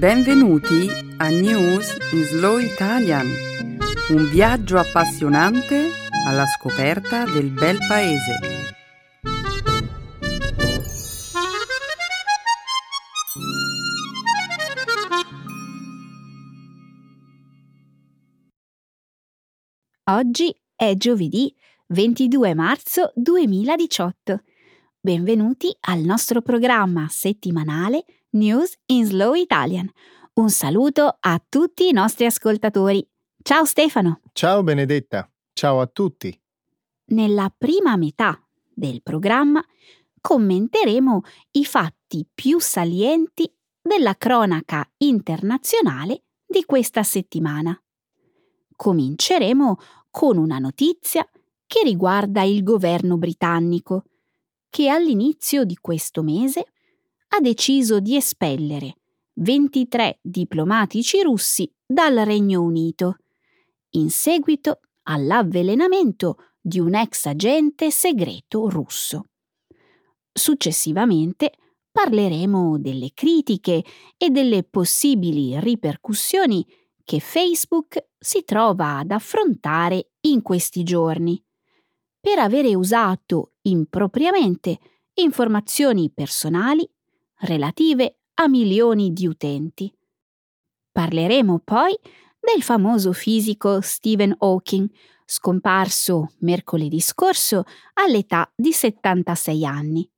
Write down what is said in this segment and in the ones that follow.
Benvenuti a News in Slow Italian, un viaggio appassionante alla scoperta del bel paese. Oggi è giovedì 22 marzo 2018. Benvenuti al nostro programma settimanale News in Slow Italian. Un saluto a tutti i nostri ascoltatori. Ciao Stefano. Ciao Benedetta. Ciao a tutti. Nella prima metà del programma commenteremo i fatti più salienti della cronaca internazionale di questa settimana. Cominceremo con una notizia che riguarda il governo britannico, che all'inizio di questo mese ha deciso di espellere 23 diplomatici russi dal Regno Unito, in seguito all'avvelenamento di un ex agente segreto russo. Successivamente parleremo delle critiche e delle possibili ripercussioni che Facebook si trova ad affrontare in questi giorni per avere usato impropriamente informazioni personali relative a milioni di utenti. Parleremo poi del famoso fisico Stephen Hawking, scomparso mercoledì scorso all'età di 76 anni.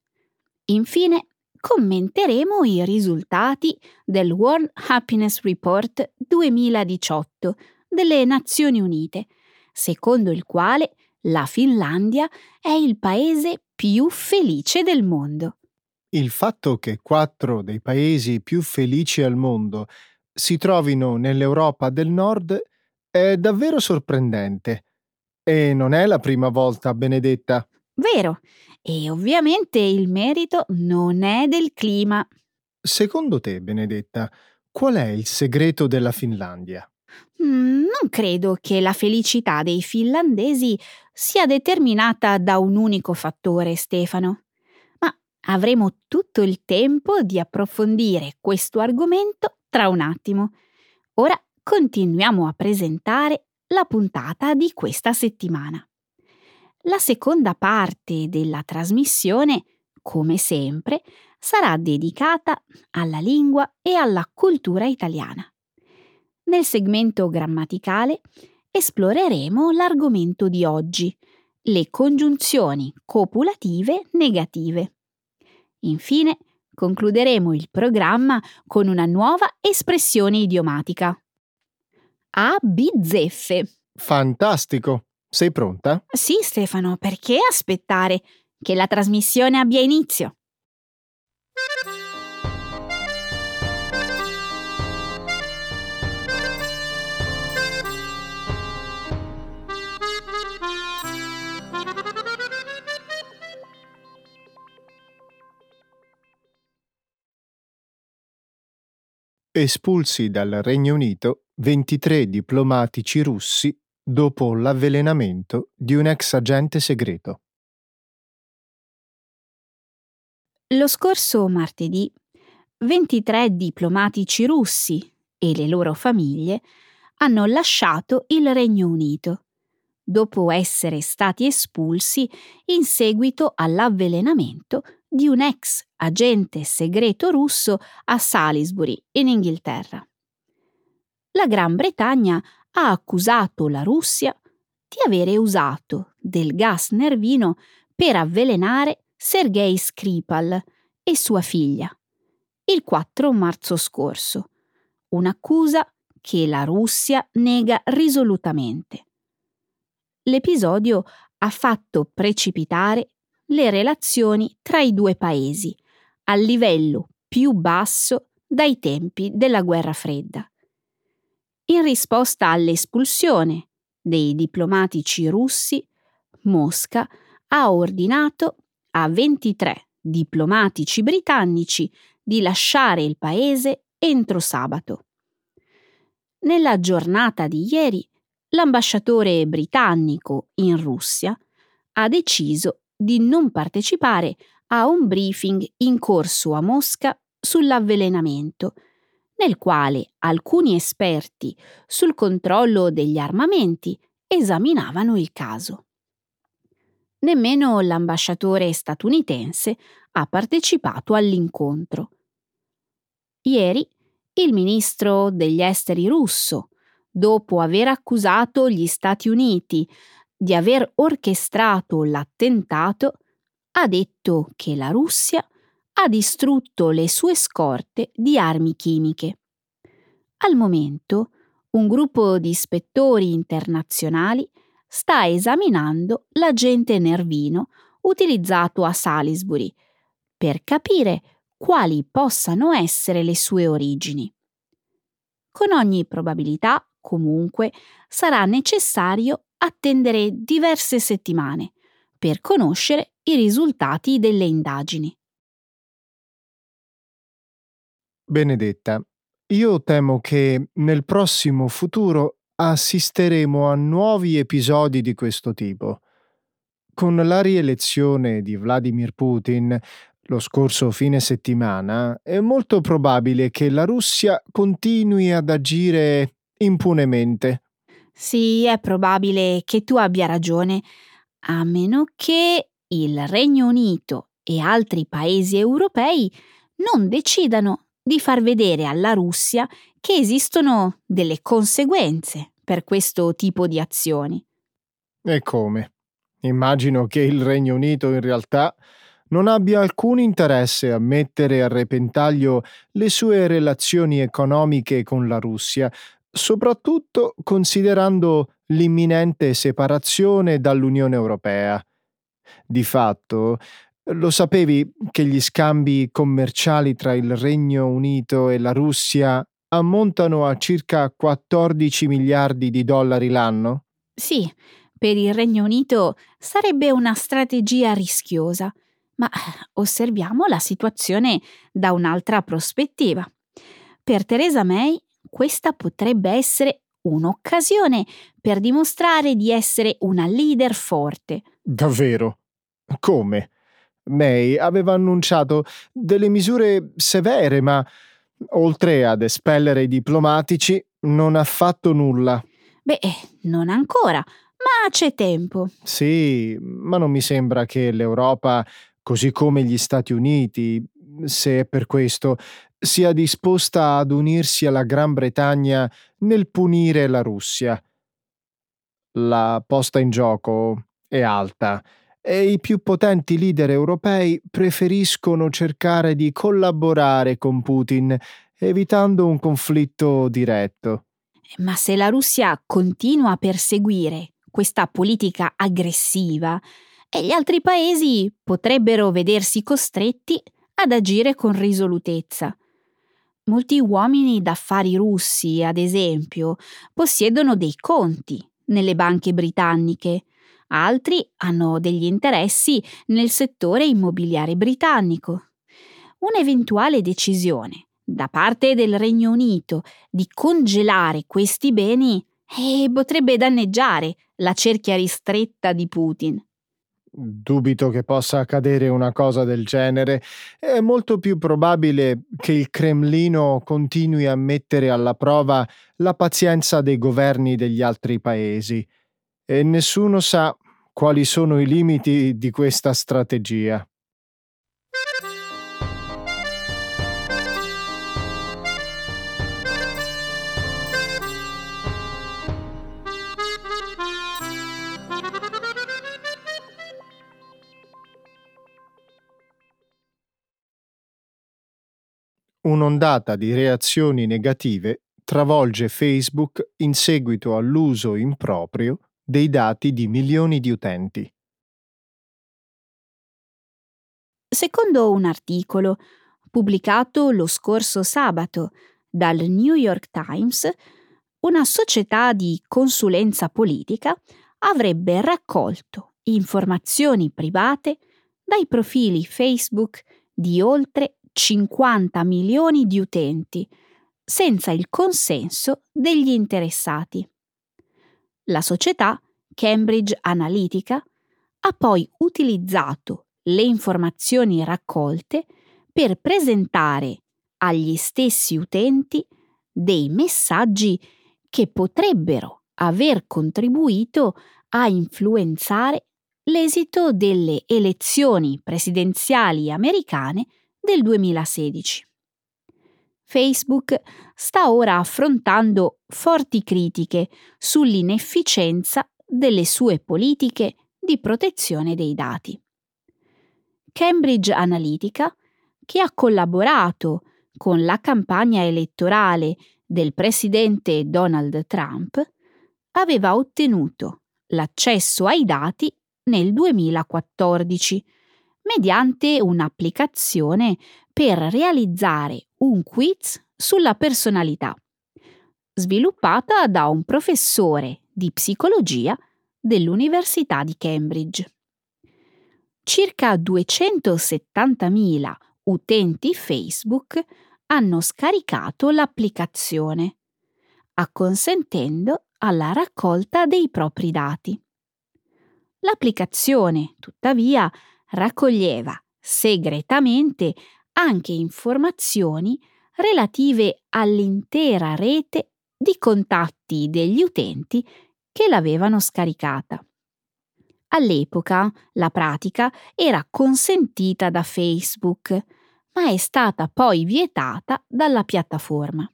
Infine, commenteremo i risultati del World Happiness Report 2018 delle Nazioni Unite, secondo il quale la Finlandia è il paese più felice del mondo. Il fatto che quattro dei paesi più felici al mondo si trovino nell'Europa del Nord è davvero sorprendente. E non è la prima volta, Benedetta. Vero, e ovviamente il merito non è del clima. Secondo te, Benedetta, qual è il segreto della Finlandia? Mm, non credo che la felicità dei finlandesi sia determinata da un unico fattore, Stefano. Avremo tutto il tempo di approfondire questo argomento tra un attimo. Ora continuiamo a presentare la puntata di questa settimana. La seconda parte della trasmissione, come sempre, sarà dedicata alla lingua e alla cultura italiana. Nel segmento grammaticale esploreremo l'argomento di oggi, le congiunzioni copulative negative. Infine, concluderemo il programma con una nuova espressione idiomatica. A bizzeffe. Fantastico! Sei pronta? Sì, Stefano, perché aspettare che la trasmissione abbia inizio? Espulsi dal Regno Unito 23 diplomatici russi dopo l'avvelenamento di un ex agente segreto. Lo scorso martedì 23 diplomatici russi e le loro famiglie hanno lasciato il Regno Unito dopo essere stati espulsi in seguito all'avvelenamento di un ex agente segreto russo a Salisbury, in Inghilterra. La Gran Bretagna ha accusato la Russia di avere usato del gas nervino per avvelenare Sergei Skripal e sua figlia il 4 marzo scorso, un'accusa che la Russia nega risolutamente. L'episodio ha fatto precipitare le relazioni tra i due paesi, al livello più basso dai tempi della guerra fredda. In risposta all'espulsione dei diplomatici russi, Mosca ha ordinato a 23 diplomatici britannici di lasciare il paese entro sabato. Nella giornata di ieri, l'ambasciatore britannico in Russia ha deciso di non partecipare a un briefing in corso a Mosca sull'avvelenamento, nel quale alcuni esperti sul controllo degli armamenti esaminavano il caso. Nemmeno l'ambasciatore statunitense ha partecipato all'incontro. Ieri il ministro degli esteri russo, dopo aver accusato gli Stati Uniti di aver orchestrato l'attentato, ha detto che la Russia ha distrutto le sue scorte di armi chimiche. Al momento, un gruppo di ispettori internazionali sta esaminando l'agente nervino utilizzato a Salisbury per capire quali possano essere le sue origini. Con ogni probabilità, comunque, sarà necessario attendere diverse settimane per conoscere i risultati delle indagini. Benedetta, io temo che nel prossimo futuro assisteremo a nuovi episodi di questo tipo. Con la rielezione di Vladimir Putin lo scorso fine settimana, è molto probabile che la Russia continui ad agire impunemente. Sì, è probabile che tu abbia ragione, a meno che il Regno Unito e altri paesi europei non decidano di far vedere alla Russia che esistono delle conseguenze per questo tipo di azioni. E come? Immagino che il Regno Unito in realtà non abbia alcun interesse a mettere a repentaglio le sue relazioni economiche con la Russia, soprattutto considerando l'imminente separazione dall'Unione Europea. Di fatto, lo sapevi che gli scambi commerciali tra il Regno Unito e la Russia ammontano a circa 14 miliardi di dollari l'anno? Sì, per il Regno Unito sarebbe una strategia rischiosa, ma osserviamo la situazione da un'altra prospettiva. Per Theresa May questa potrebbe essere un'occasione per dimostrare di essere una leader forte. Davvero? Come? May aveva annunciato delle misure severe, ma oltre ad espellere i diplomatici, non ha fatto nulla. Beh, non ancora, ma c'è tempo. Sì, ma non mi sembra che l'Europa, così come gli Stati Uniti, se è per questo, sia disposta ad unirsi alla Gran Bretagna nel punire la Russia. La posta in gioco è alta e i più potenti leader europei preferiscono cercare di collaborare con Putin, evitando un conflitto diretto. Ma se la Russia continua a perseguire questa politica aggressiva, gli altri paesi potrebbero vedersi costretti ad agire con risolutezza. Molti uomini d'affari russi, ad esempio, possiedono dei conti nelle banche britanniche altri hanno degli interessi nel settore immobiliare britannico. Un'eventuale decisione da parte del Regno Unito di congelare questi beni eh, potrebbe danneggiare la cerchia ristretta di Putin. Dubito che possa accadere una cosa del genere. È molto più probabile che il Cremlino continui a mettere alla prova la pazienza dei governi degli altri paesi. E nessuno sa quali sono i limiti di questa strategia. Un'ondata di reazioni negative travolge Facebook in seguito all'uso improprio dei dati di milioni di utenti. Secondo un articolo pubblicato lo scorso sabato dal New York Times, una società di consulenza politica avrebbe raccolto informazioni private dai profili Facebook di oltre 50 milioni di utenti, senza il consenso degli interessati. La società Cambridge Analytica ha poi utilizzato le informazioni raccolte per presentare agli stessi utenti dei messaggi che potrebbero aver contribuito a influenzare l'esito delle elezioni presidenziali americane del 2016. Facebook sta ora affrontando forti critiche sull'inefficienza delle sue politiche di protezione dei dati. Cambridge Analytica, che ha collaborato con la campagna elettorale del presidente Donald Trump, aveva ottenuto l'accesso ai dati nel 2014 mediante un'applicazione per realizzare un quiz sulla personalità, sviluppata da un professore di psicologia dell'Università di Cambridge. Circa 270.000 utenti Facebook hanno scaricato l'applicazione, acconsentendo alla raccolta dei propri dati. L'applicazione, tuttavia, raccoglieva segretamente anche informazioni relative all'intera rete di contatti degli utenti che l'avevano scaricata. All'epoca la pratica era consentita da Facebook, ma è stata poi vietata dalla piattaforma.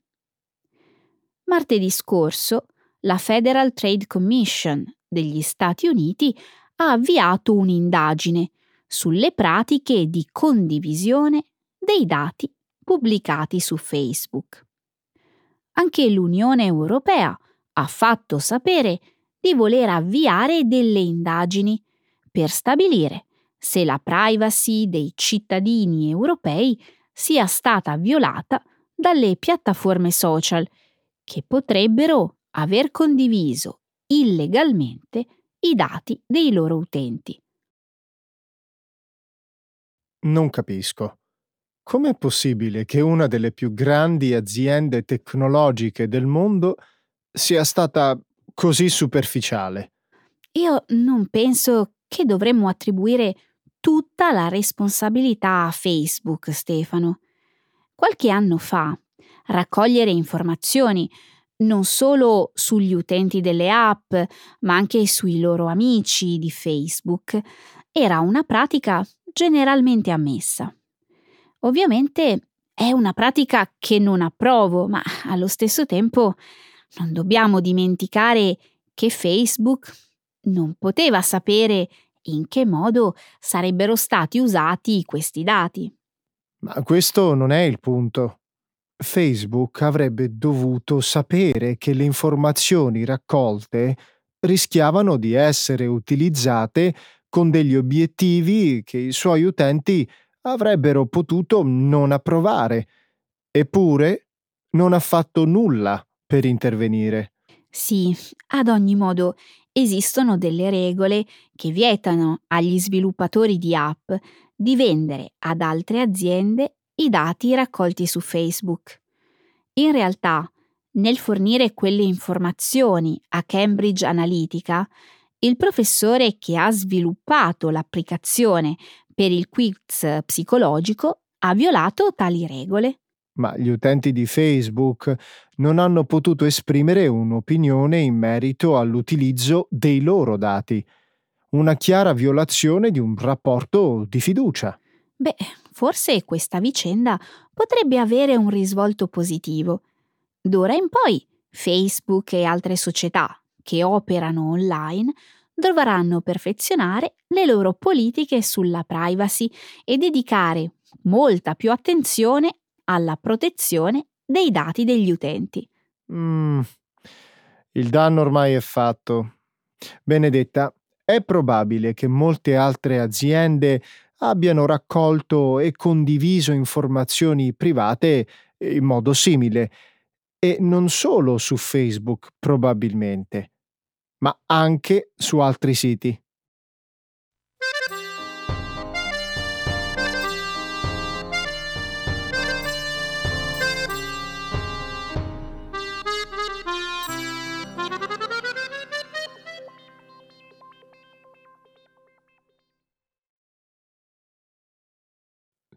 Martedì scorso la Federal Trade Commission degli Stati Uniti ha avviato un'indagine sulle pratiche di condivisione dei dati pubblicati su Facebook. Anche l'Unione Europea ha fatto sapere di voler avviare delle indagini per stabilire se la privacy dei cittadini europei sia stata violata dalle piattaforme social che potrebbero aver condiviso illegalmente i dati dei loro utenti. Non capisco. Com'è possibile che una delle più grandi aziende tecnologiche del mondo sia stata così superficiale? Io non penso che dovremmo attribuire tutta la responsabilità a Facebook, Stefano. Qualche anno fa, raccogliere informazioni non solo sugli utenti delle app, ma anche sui loro amici di Facebook, era una pratica generalmente ammessa. Ovviamente è una pratica che non approvo, ma allo stesso tempo non dobbiamo dimenticare che Facebook non poteva sapere in che modo sarebbero stati usati questi dati. Ma questo non è il punto. Facebook avrebbe dovuto sapere che le informazioni raccolte rischiavano di essere utilizzate con degli obiettivi che i suoi utenti avrebbero potuto non approvare. Eppure non ha fatto nulla per intervenire. Sì, ad ogni modo esistono delle regole che vietano agli sviluppatori di app di vendere ad altre aziende i dati raccolti su Facebook. In realtà, nel fornire quelle informazioni a Cambridge Analytica, il professore che ha sviluppato l'applicazione per il quiz psicologico ha violato tali regole. Ma gli utenti di Facebook non hanno potuto esprimere un'opinione in merito all'utilizzo dei loro dati. Una chiara violazione di un rapporto di fiducia. Beh, forse questa vicenda potrebbe avere un risvolto positivo. D'ora in poi Facebook e altre società che operano online dovranno perfezionare le loro politiche sulla privacy e dedicare molta più attenzione alla protezione dei dati degli utenti. Mm, il danno ormai è fatto. Benedetta, è probabile che molte altre aziende abbiano raccolto e condiviso informazioni private in modo simile, e non solo su Facebook probabilmente, ma anche su altri siti.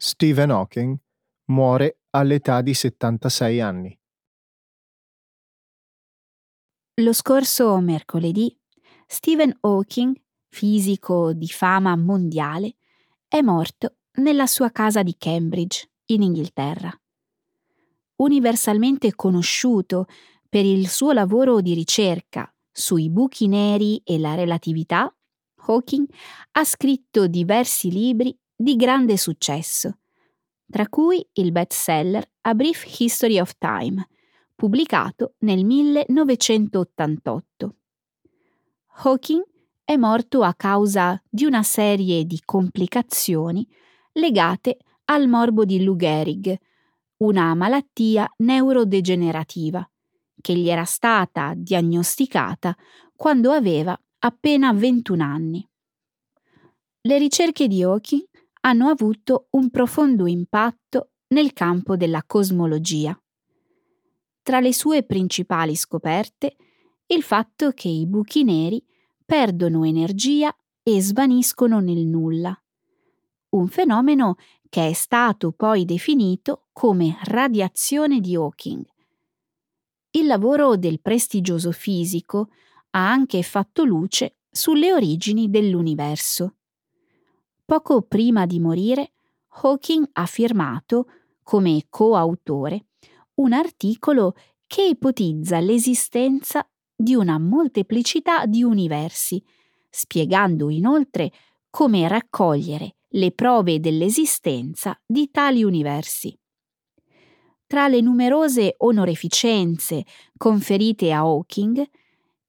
Stephen Hawking muore all'età di 76 anni. Lo scorso mercoledì Stephen Hawking, fisico di fama mondiale, è morto nella sua casa di Cambridge, in Inghilterra. Universalmente conosciuto per il suo lavoro di ricerca sui buchi neri e la relatività, Hawking ha scritto diversi libri di grande successo, tra cui il bestseller A Brief History of Time, pubblicato nel 1988. Hawking è morto a causa di una serie di complicazioni legate al morbo di Lou Gehrig, una malattia neurodegenerativa che gli era stata diagnosticata quando aveva appena 21 anni. Le ricerche di Hawking hanno avuto un profondo impatto nel campo della cosmologia tra le sue principali scoperte il fatto che i buchi neri perdono energia e svaniscono nel nulla, un fenomeno che è stato poi definito come radiazione di Hawking. Il lavoro del prestigioso fisico ha anche fatto luce sulle origini dell'universo. Poco prima di morire, Hawking ha firmato, come coautore, un articolo che ipotizza l'esistenza di una molteplicità di universi, spiegando inoltre come raccogliere le prove dell'esistenza di tali universi. Tra le numerose onoreficenze conferite a Hawking,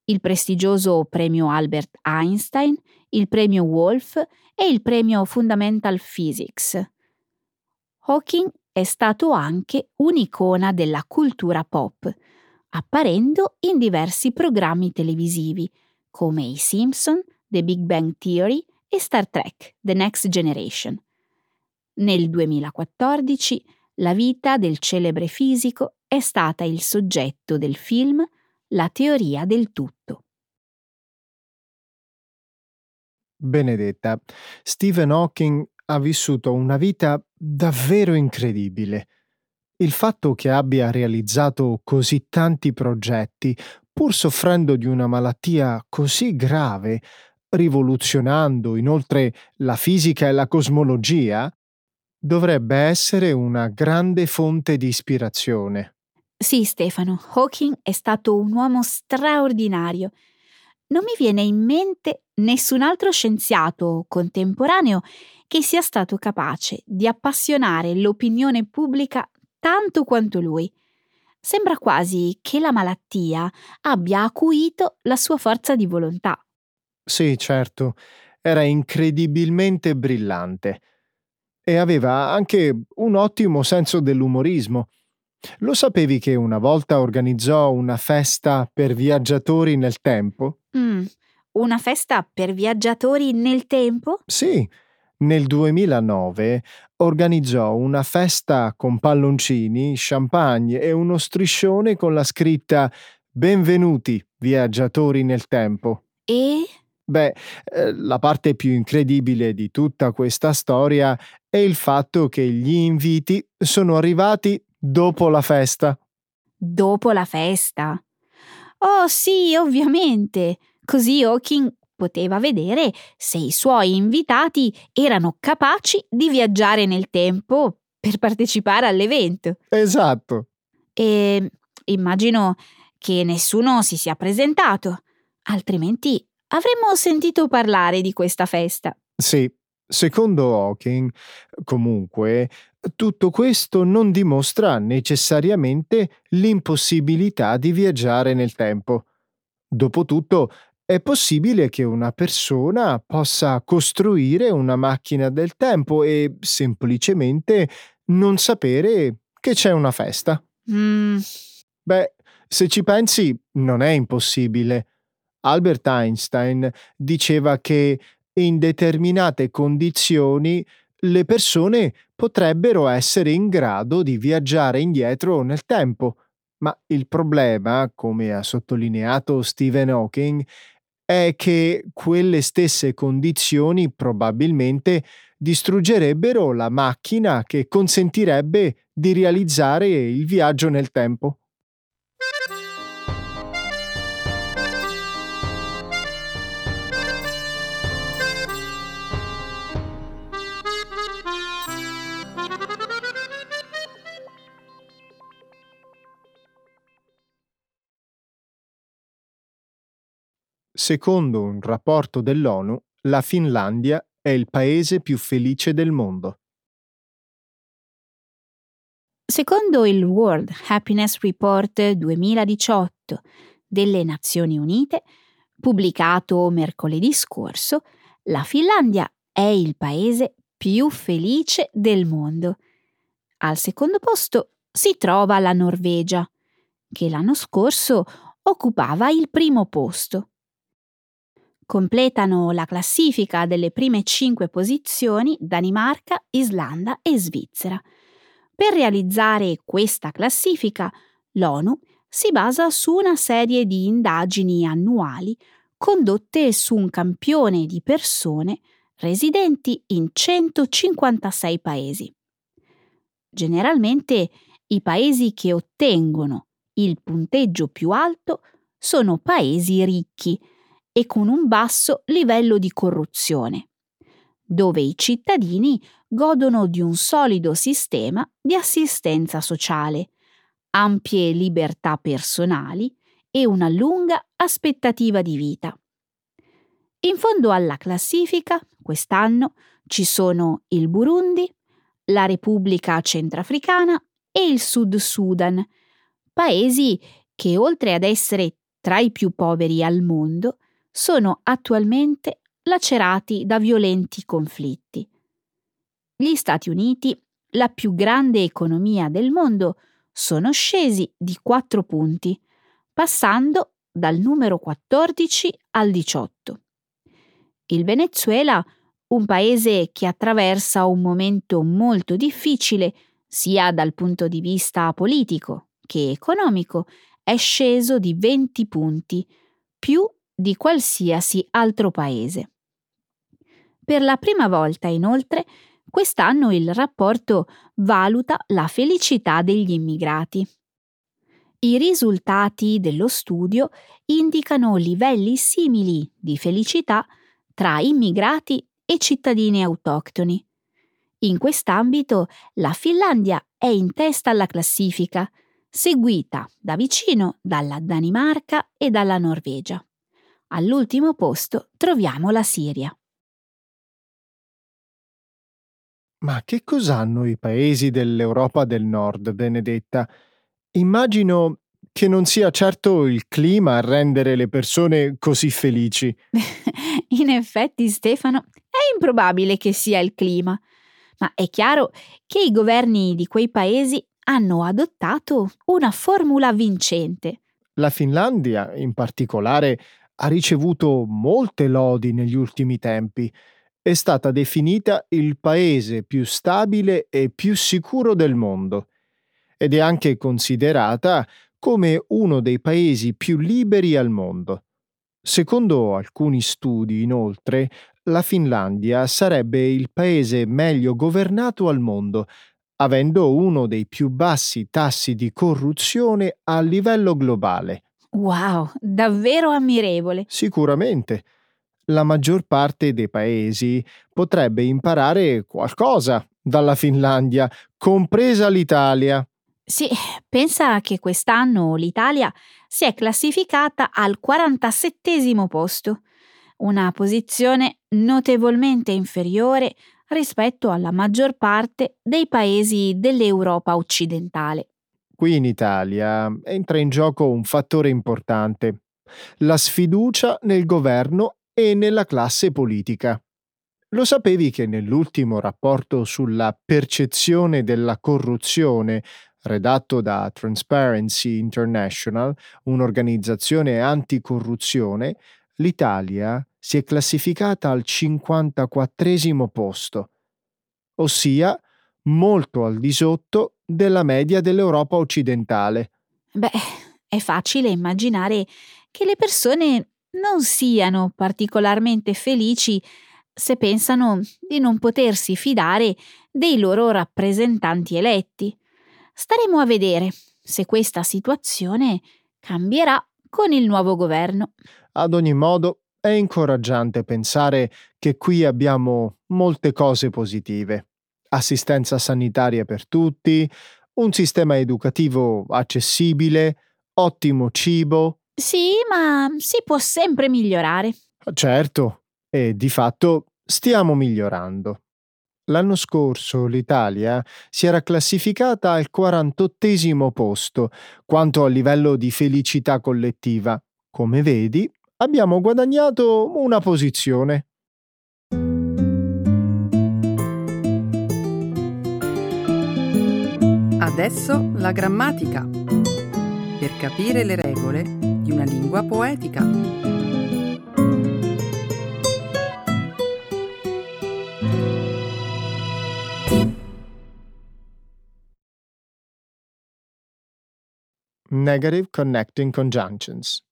il prestigioso premio Albert Einstein, il premio Wolf e il premio Fundamental Physics. Hawking è stato anche un'icona della cultura pop, apparendo in diversi programmi televisivi come I Simpson, The Big Bang Theory e Star Trek The Next Generation. Nel 2014 la vita del celebre fisico è stata il soggetto del film La teoria del tutto. Benedetta, Stephen Hawking ha vissuto una vita davvero incredibile. Il fatto che abbia realizzato così tanti progetti, pur soffrendo di una malattia così grave, rivoluzionando inoltre la fisica e la cosmologia, dovrebbe essere una grande fonte di ispirazione. Sì, Stefano, Hawking è stato un uomo straordinario. Non mi viene in mente nessun altro scienziato contemporaneo che sia stato capace di appassionare l'opinione pubblica tanto quanto lui. Sembra quasi che la malattia abbia acuito la sua forza di volontà. Sì, certo, era incredibilmente brillante e aveva anche un ottimo senso dell'umorismo. Lo sapevi che una volta organizzò una festa per viaggiatori nel tempo? Mm, una festa per viaggiatori nel tempo? Sì, nel 2009 organizzò una festa con palloncini, champagne e uno striscione con la scritta Benvenuti, viaggiatori nel tempo. E? Beh, eh, la parte più incredibile di tutta questa storia è il fatto che gli inviti sono arrivati dopo la festa. Dopo la festa? Oh sì, ovviamente. Così Hawking poteva vedere se i suoi invitati erano capaci di viaggiare nel tempo per partecipare all'evento. Esatto. E immagino che nessuno si sia presentato, altrimenti avremmo sentito parlare di questa festa. Sì, secondo Hawking, comunque, tutto questo non dimostra necessariamente l'impossibilità di viaggiare nel tempo. Dopotutto, è possibile che una persona possa costruire una macchina del tempo e semplicemente non sapere che c'è una festa. Mm. Beh, se ci pensi, non è impossibile. Albert Einstein diceva che in determinate condizioni le persone potrebbero essere in grado di viaggiare indietro nel tempo. Ma il problema, come ha sottolineato Stephen Hawking, è che quelle stesse condizioni probabilmente distruggerebbero la macchina che consentirebbe di realizzare il viaggio nel tempo. Secondo un rapporto dell'ONU, la Finlandia è il paese più felice del mondo. Secondo il World Happiness Report 2018 delle Nazioni Unite, pubblicato mercoledì scorso, la Finlandia è il paese più felice del mondo. Al secondo posto si trova la Norvegia, che l'anno scorso occupava il primo posto completano la classifica delle prime cinque posizioni Danimarca, Islanda e Svizzera. Per realizzare questa classifica, l'ONU si basa su una serie di indagini annuali condotte su un campione di persone residenti in 156 paesi. Generalmente i paesi che ottengono il punteggio più alto sono paesi ricchi, e con un basso livello di corruzione, dove i cittadini godono di un solido sistema di assistenza sociale, ampie libertà personali e una lunga aspettativa di vita. In fondo alla classifica, quest'anno, ci sono il Burundi, la Repubblica Centrafricana e il Sud Sudan, paesi che oltre ad essere tra i più poveri al mondo, sono attualmente lacerati da violenti conflitti. Gli Stati Uniti, la più grande economia del mondo, sono scesi di 4 punti, passando dal numero 14 al 18. Il Venezuela, un paese che attraversa un momento molto difficile sia dal punto di vista politico che economico, è sceso di 20 punti, più di qualsiasi altro paese. Per la prima volta, inoltre, quest'anno il rapporto valuta la felicità degli immigrati. I risultati dello studio indicano livelli simili di felicità tra immigrati e cittadini autoctoni. In quest'ambito la Finlandia è in testa alla classifica, seguita da vicino dalla Danimarca e dalla Norvegia. All'ultimo posto troviamo la Siria. Ma che cos'hanno i paesi dell'Europa del Nord, Benedetta? Immagino che non sia certo il clima a rendere le persone così felici. In effetti, Stefano, è improbabile che sia il clima, ma è chiaro che i governi di quei paesi hanno adottato una formula vincente. La Finlandia, in particolare, ha ricevuto molte lodi negli ultimi tempi. È stata definita il paese più stabile e più sicuro del mondo ed è anche considerata come uno dei paesi più liberi al mondo. Secondo alcuni studi, inoltre, la Finlandia sarebbe il paese meglio governato al mondo, avendo uno dei più bassi tassi di corruzione a livello globale. Wow, davvero ammirevole. Sicuramente. La maggior parte dei paesi potrebbe imparare qualcosa dalla Finlandia, compresa l'Italia. Sì, pensa che quest'anno l'Italia si è classificata al 47 posto, una posizione notevolmente inferiore rispetto alla maggior parte dei paesi dell'Europa occidentale. Qui in Italia entra in gioco un fattore importante, la sfiducia nel governo e nella classe politica. Lo sapevi che nell'ultimo rapporto sulla percezione della corruzione, redatto da Transparency International, un'organizzazione anticorruzione, l'Italia si è classificata al 54 posto, ossia molto al di sotto della media dell'Europa occidentale. Beh, è facile immaginare che le persone non siano particolarmente felici se pensano di non potersi fidare dei loro rappresentanti eletti. Staremo a vedere se questa situazione cambierà con il nuovo governo. Ad ogni modo, è incoraggiante pensare che qui abbiamo molte cose positive. Assistenza sanitaria per tutti, un sistema educativo accessibile, ottimo cibo. Sì, ma si può sempre migliorare. Certo, e di fatto stiamo migliorando. L'anno scorso l'Italia si era classificata al 48 posto quanto a livello di felicità collettiva. Come vedi, abbiamo guadagnato una posizione. Adesso la grammatica. Per capire le regole di una lingua poetica. Negative Connecting Conjunctions.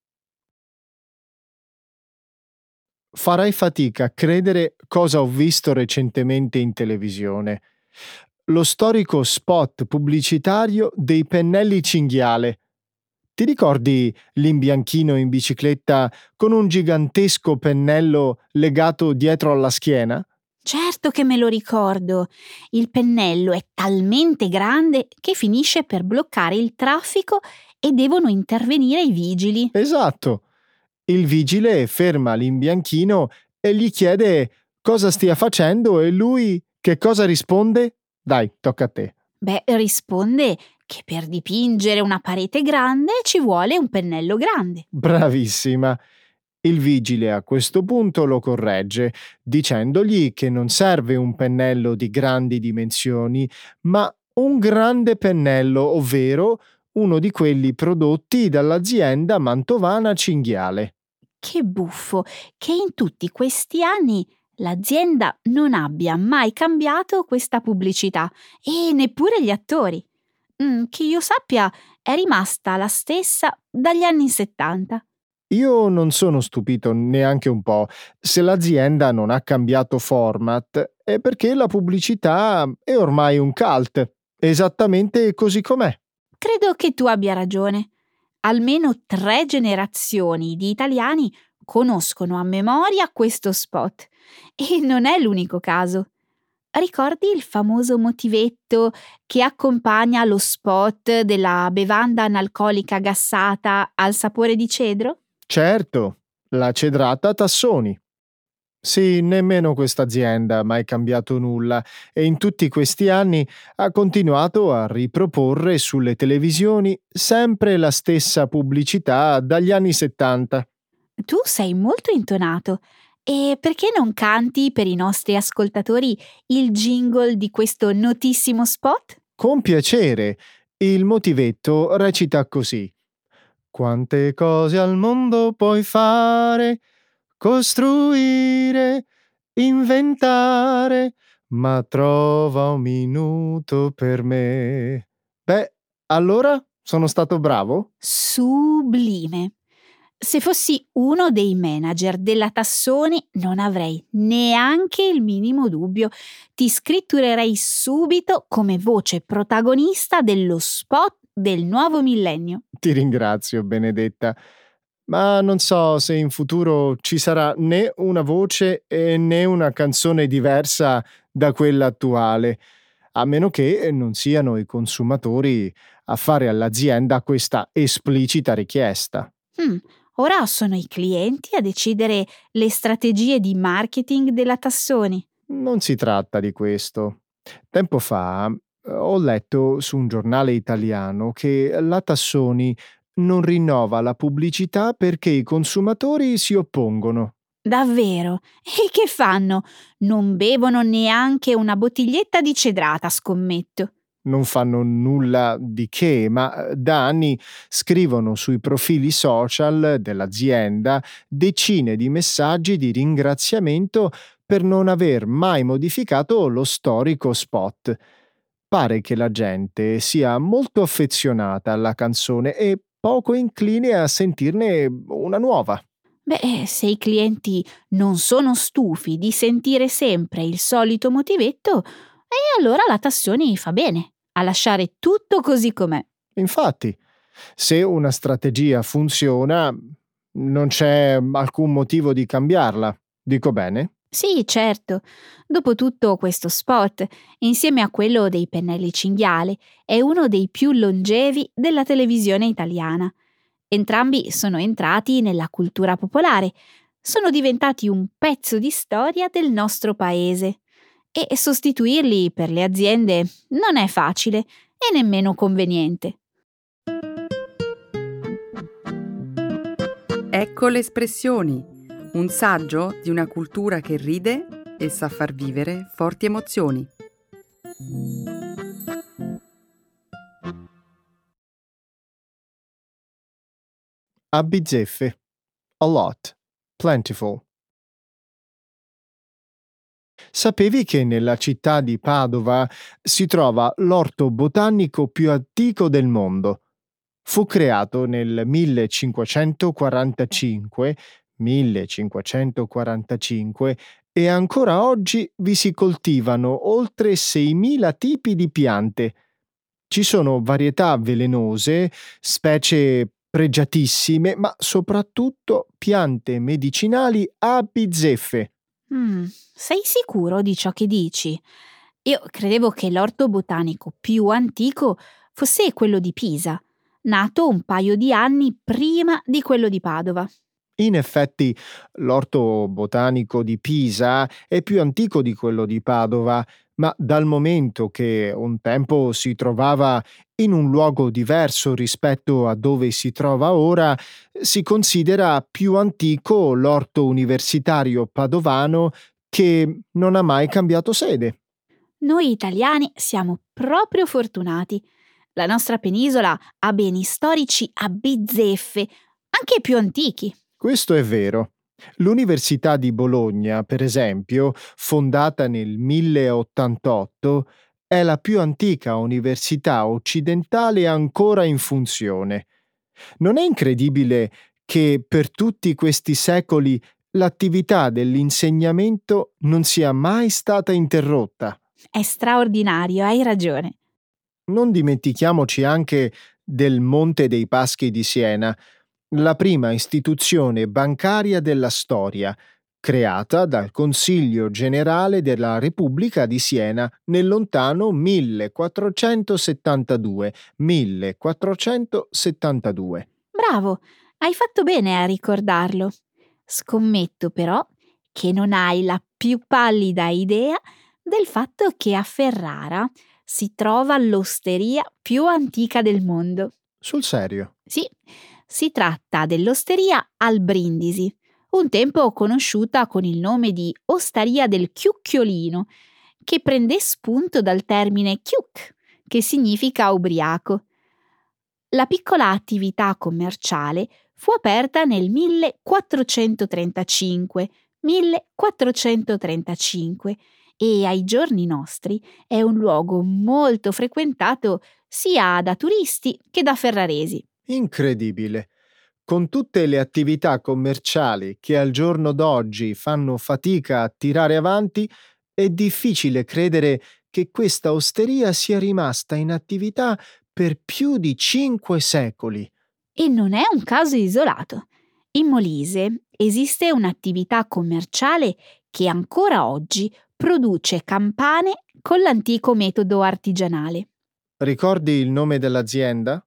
Farai fatica a credere cosa ho visto recentemente in televisione. Lo storico spot pubblicitario dei pennelli cinghiale. Ti ricordi l'imbianchino in bicicletta con un gigantesco pennello legato dietro alla schiena? Certo che me lo ricordo. Il pennello è talmente grande che finisce per bloccare il traffico e devono intervenire i vigili. Esatto. Il vigile ferma l'imbianchino e gli chiede cosa stia facendo e lui che cosa risponde? Dai, tocca a te. Beh, risponde che per dipingere una parete grande ci vuole un pennello grande. Bravissima. Il vigile a questo punto lo corregge, dicendogli che non serve un pennello di grandi dimensioni, ma un grande pennello, ovvero uno di quelli prodotti dall'azienda mantovana Cinghiale. Che buffo che in tutti questi anni l'azienda non abbia mai cambiato questa pubblicità e neppure gli attori. Mm, che io sappia è rimasta la stessa dagli anni 70. Io non sono stupito neanche un po'. Se l'azienda non ha cambiato format è perché la pubblicità è ormai un cult, esattamente così com'è. Credo che tu abbia ragione. Almeno tre generazioni di italiani conoscono a memoria questo spot e non è l'unico caso. Ricordi il famoso motivetto che accompagna lo spot della bevanda analcolica gassata al sapore di cedro? Certo, la cedrata Tassoni. Sì, nemmeno questa azienda ha mai cambiato nulla e in tutti questi anni ha continuato a riproporre sulle televisioni sempre la stessa pubblicità dagli anni 70. Tu sei molto intonato. E perché non canti per i nostri ascoltatori il jingle di questo notissimo spot? Con piacere. Il motivetto recita così. Quante cose al mondo puoi fare? costruire, inventare, ma trova un minuto per me. Beh, allora sono stato bravo? Sublime. Se fossi uno dei manager della Tassoni non avrei neanche il minimo dubbio. Ti scritturerei subito come voce protagonista dello spot del nuovo millennio. Ti ringrazio, Benedetta ma non so se in futuro ci sarà né una voce né una canzone diversa da quella attuale, a meno che non siano i consumatori a fare all'azienda questa esplicita richiesta. Hmm, ora sono i clienti a decidere le strategie di marketing della Tassoni. Non si tratta di questo. Tempo fa ho letto su un giornale italiano che la Tassoni non rinnova la pubblicità perché i consumatori si oppongono. Davvero? E che fanno? Non bevono neanche una bottiglietta di cedrata, scommetto. Non fanno nulla di che, ma eh, da anni scrivono sui profili social dell'azienda decine di messaggi di ringraziamento per non aver mai modificato lo storico spot. Pare che la gente sia molto affezionata alla canzone e poco incline a sentirne una nuova. Beh, se i clienti non sono stufi di sentire sempre il solito motivetto, e allora la Tassoni fa bene a lasciare tutto così com'è. Infatti, se una strategia funziona, non c'è alcun motivo di cambiarla. Dico bene? Sì, certo. Dopotutto questo spot, insieme a quello dei pennelli cinghiale, è uno dei più longevi della televisione italiana. Entrambi sono entrati nella cultura popolare, sono diventati un pezzo di storia del nostro paese. E sostituirli per le aziende non è facile e nemmeno conveniente. Ecco le espressioni, un saggio di una cultura che ride e sa far vivere forti emozioni. A bizzeffe. A lot. Plentiful. Sapevi che nella città di Padova si trova l'orto botanico più antico del mondo? Fu creato nel 1545, 1545 e ancora oggi vi si coltivano oltre 6.000 tipi di piante. Ci sono varietà velenose, specie pregiatissime, ma soprattutto piante medicinali a bizzeffe. Mm, sei sicuro di ciò che dici? Io credevo che l'orto botanico più antico fosse quello di Pisa, nato un paio di anni prima di quello di Padova. In effetti, l'orto botanico di Pisa è più antico di quello di Padova, ma dal momento che un tempo si trovava in un luogo diverso rispetto a dove si trova ora, si considera più antico l'orto universitario padovano che non ha mai cambiato sede. Noi italiani siamo proprio fortunati. La nostra penisola ha beni storici a bizzeffe, anche più antichi. Questo è vero. L'Università di Bologna, per esempio, fondata nel 1088, è la più antica università occidentale ancora in funzione. Non è incredibile che per tutti questi secoli l'attività dell'insegnamento non sia mai stata interrotta. È straordinario, hai ragione. Non dimentichiamoci anche del Monte dei Paschi di Siena, la prima istituzione bancaria della storia, creata dal Consiglio generale della Repubblica di Siena nel lontano 1472. 1472. Bravo, hai fatto bene a ricordarlo. Scommetto però che non hai la più pallida idea del fatto che a Ferrara si trova l'osteria più antica del mondo. Sul serio? Sì, si tratta dell'osteria al Brindisi, un tempo conosciuta con il nome di Osteria del Chiucchiolino, che prende spunto dal termine chiuc, che significa ubriaco. La piccola attività commerciale fu aperta nel 1435, 1435 e ai giorni nostri è un luogo molto frequentato sia da turisti che da ferraresi. Incredibile. Con tutte le attività commerciali che al giorno d'oggi fanno fatica a tirare avanti, è difficile credere che questa osteria sia rimasta in attività per più di cinque secoli. E non è un caso isolato. In Molise esiste un'attività commerciale che ancora oggi produce campane con l'antico metodo artigianale. Ricordi il nome dell'azienda?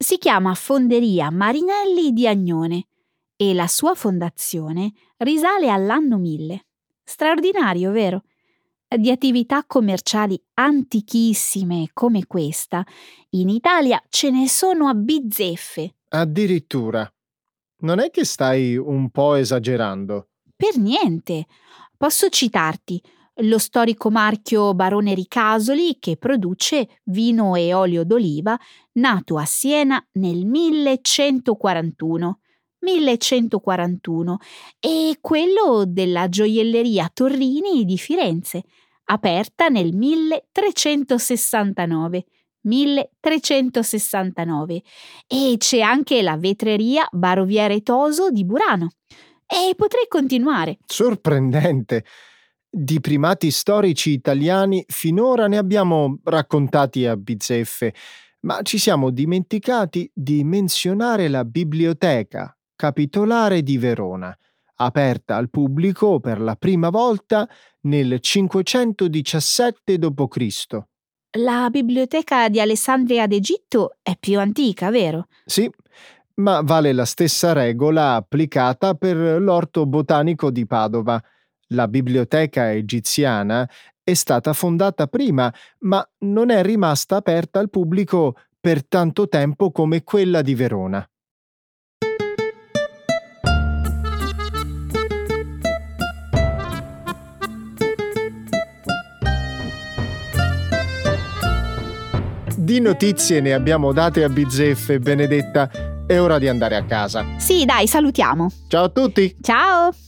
si chiama Fonderia Marinelli di Agnone e la sua fondazione risale all'anno 1000. Straordinario, vero? Di attività commerciali antichissime come questa, in Italia ce ne sono a bizzeffe. Addirittura. Non è che stai un po' esagerando? Per niente. Posso citarti lo storico marchio Barone Ricasoli che produce vino e olio d'oliva nato a Siena nel 1141. 1141 e quello della gioielleria Torrini di Firenze, aperta nel 1369. 1369 e c'è anche la vetreria Baroviere Toso di Burano E potrei continuare. Sorprendente. Di primati storici italiani finora ne abbiamo raccontati a bizzeffe, ma ci siamo dimenticati di menzionare la biblioteca capitolare di Verona, aperta al pubblico per la prima volta nel 517 d.C. La biblioteca di Alessandria d'Egitto è più antica, vero? Sì, ma vale la stessa regola applicata per l'orto botanico di Padova. La biblioteca egiziana è stata fondata prima, ma non è rimasta aperta al pubblico per tanto tempo come quella di Verona. Di notizie ne abbiamo date a bizzeffe, Benedetta. È ora di andare a casa. Sì, dai, salutiamo. Ciao a tutti! Ciao!